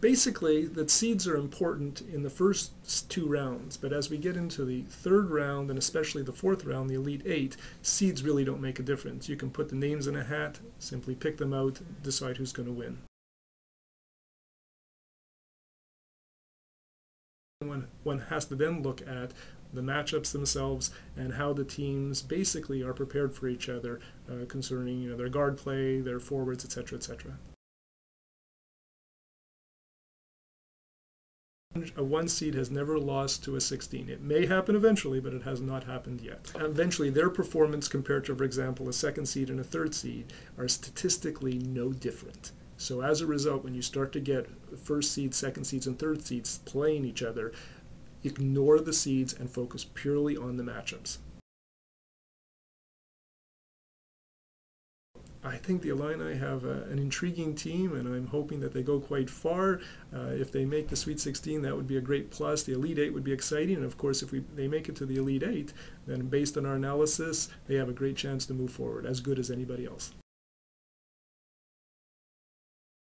basically that seeds are important in the first two rounds but as we get into the third round and especially the fourth round the elite eight seeds really don't make a difference. You can put the names in a hat simply pick them out decide who's going to win. One, has to then look at the matchups themselves and how the teams basically are prepared for each other uh, concerning you know their guard play their forwards etc etc A one seed has never lost to a 16. It may happen eventually, but it has not happened yet. Eventually, their performance compared to, for example, a second seed and a third seed are statistically no different. So as a result, when you start to get first seeds, second seeds, and third seeds playing each other, ignore the seeds and focus purely on the matchups. I think the Illini have a, an intriguing team, and I'm hoping that they go quite far. Uh, if they make the Sweet 16, that would be a great plus. The Elite Eight would be exciting, and of course, if we, they make it to the Elite Eight, then based on our analysis, they have a great chance to move forward, as good as anybody else.